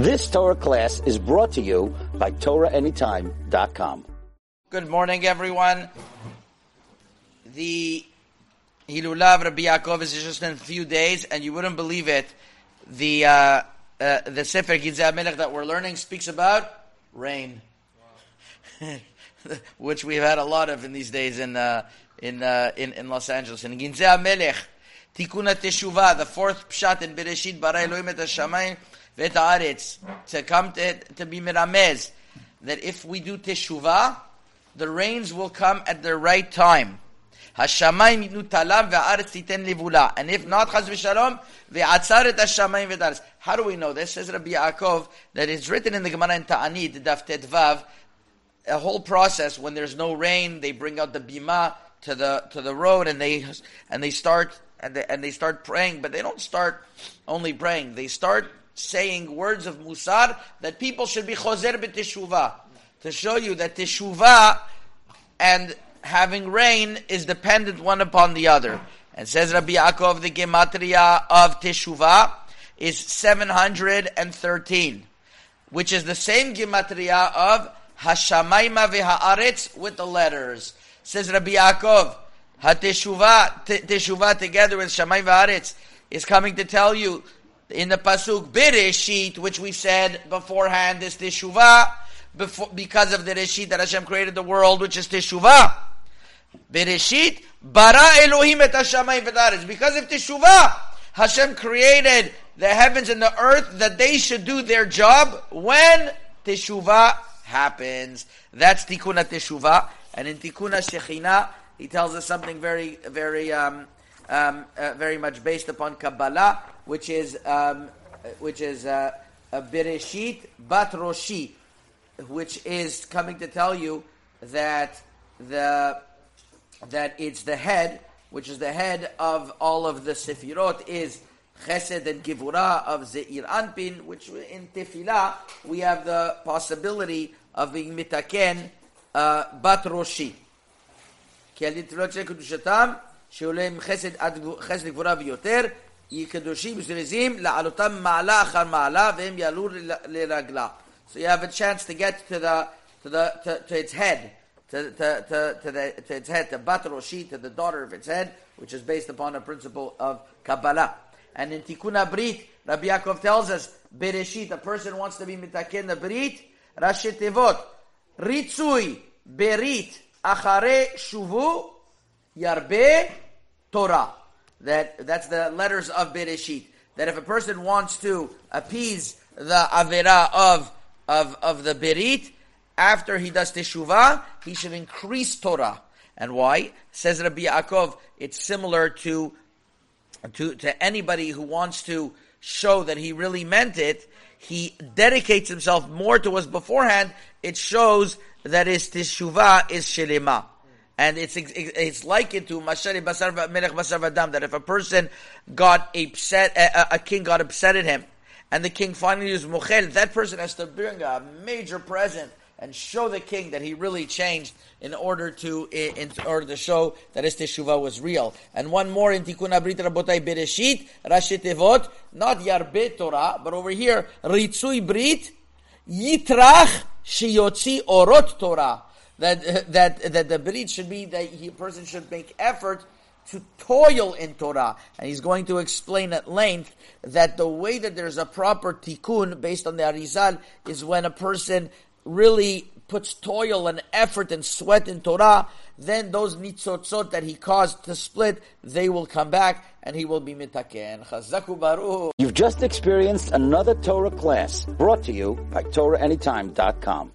This Torah class is brought to you by TorahAnytime.com. Good morning, everyone. The Hilulav Rabbi Yaakov is just in a few days, and you wouldn't believe it. The uh, uh, the Sefer Ginzei Melech that we're learning speaks about rain, which we've had a lot of in these days in uh, in, uh, in in Los Angeles. In Ginzei Melech, Tikkun Teshuvah, the fourth pshat in Bereshit, Bara Elohim et v'et Haaretz, to come to, to be miramez, that if we do Teshuvah, the rains will come at the right time. Yitnu talam ve'aretz titen livula. And if not, chaz v'shalom, ve'atzaret hashamayim ve'daretz. How do we know this? Says Rabbi Yaakov, that it's written in the Gemara in Ta'anit, Daf Vav, a whole process, when there's no rain, they bring out the bima to the, to the road and they, and they start, and they, and they start praying, but they don't start only praying. They start saying words of musar that people should be choser b'teshuvah. To show you that teshuvah and having rain is dependent one upon the other. And says Rabbi Yaakov, the gematria of teshuvah is 713, which is the same gematria of hashamayma v'haaretz with the letters. Says Rabbi Yaakov, hateshuvah, teshuvah together with shamayim v'haaretz is coming to tell you in the pasuk Bereshit, which we said beforehand is teshuvah, before, because of the Reshit that Hashem created the world, which is teshuvah. Bereshit, bara Elohim et hashamayim v'daretz. Because of teshuvah, Hashem created the heavens and the earth that they should do their job when teshuvah happens. That's tikkun teshuvah. And in tikkun shechina, he tells us something very, very, um, um, uh, very much based upon Kabbalah, which is, um, which is uh, a Bereshit Bat Roshi, which is coming to tell you that the that it's the head, which is the head of all of the Sefirot, is Chesed and Givura of Zeir Anpin, which in Tefillah we have the possibility of being mitaken uh, Bat Roshi. כי על נטלות של קדושתם, שעולה עם חסד עד חסד גבורה ויותר, so you have a chance to get to the, to the, to, to its head, to, to, to, to, the, to its head, to Bat Roshi, to the daughter of its head, which is based upon a principle of Kabbalah. And in Tikkun Abrit, Rabbi Yaakov tells us, Bereshit, a person wants to be mitaken the Brit, Rashi Tevot, Ritzui, Berit, Achare Shuvu, Yarbe, Torah. That, that's the letters of Bereshit. That if a person wants to appease the Avera of, of, of the Berit, after he does Teshuvah, he should increase Torah. And why? Says Rabbi Yaakov, it's similar to, to, to anybody who wants to show that he really meant it. He dedicates himself more to us beforehand. It shows that his Teshuvah is Shelema. And it's it's likened to Mashari Basar Melech Basar Vadam that if a person got upset, a, a king got upset at him, and the king finally used Mukhel, that person has to bring a major present and show the king that he really changed in order to in order to show that his teshuvah was real. And one more in Tikkun Abrit Rabotai Bereshit Rashi Tevot, not Yarbe Torah, but over here Ritzui Brit Yitrach Shiyotzi Orot Torah. That that that the Brit should be that he, a person should make effort to toil in Torah. And he's going to explain at length that the way that there's a proper tikkun based on the Arizal is when a person really puts toil and effort and sweat in Torah, then those nitzotzot that he caused to split, they will come back and he will be mitaken. You've just experienced another Torah class brought to you by TorahAnytime.com.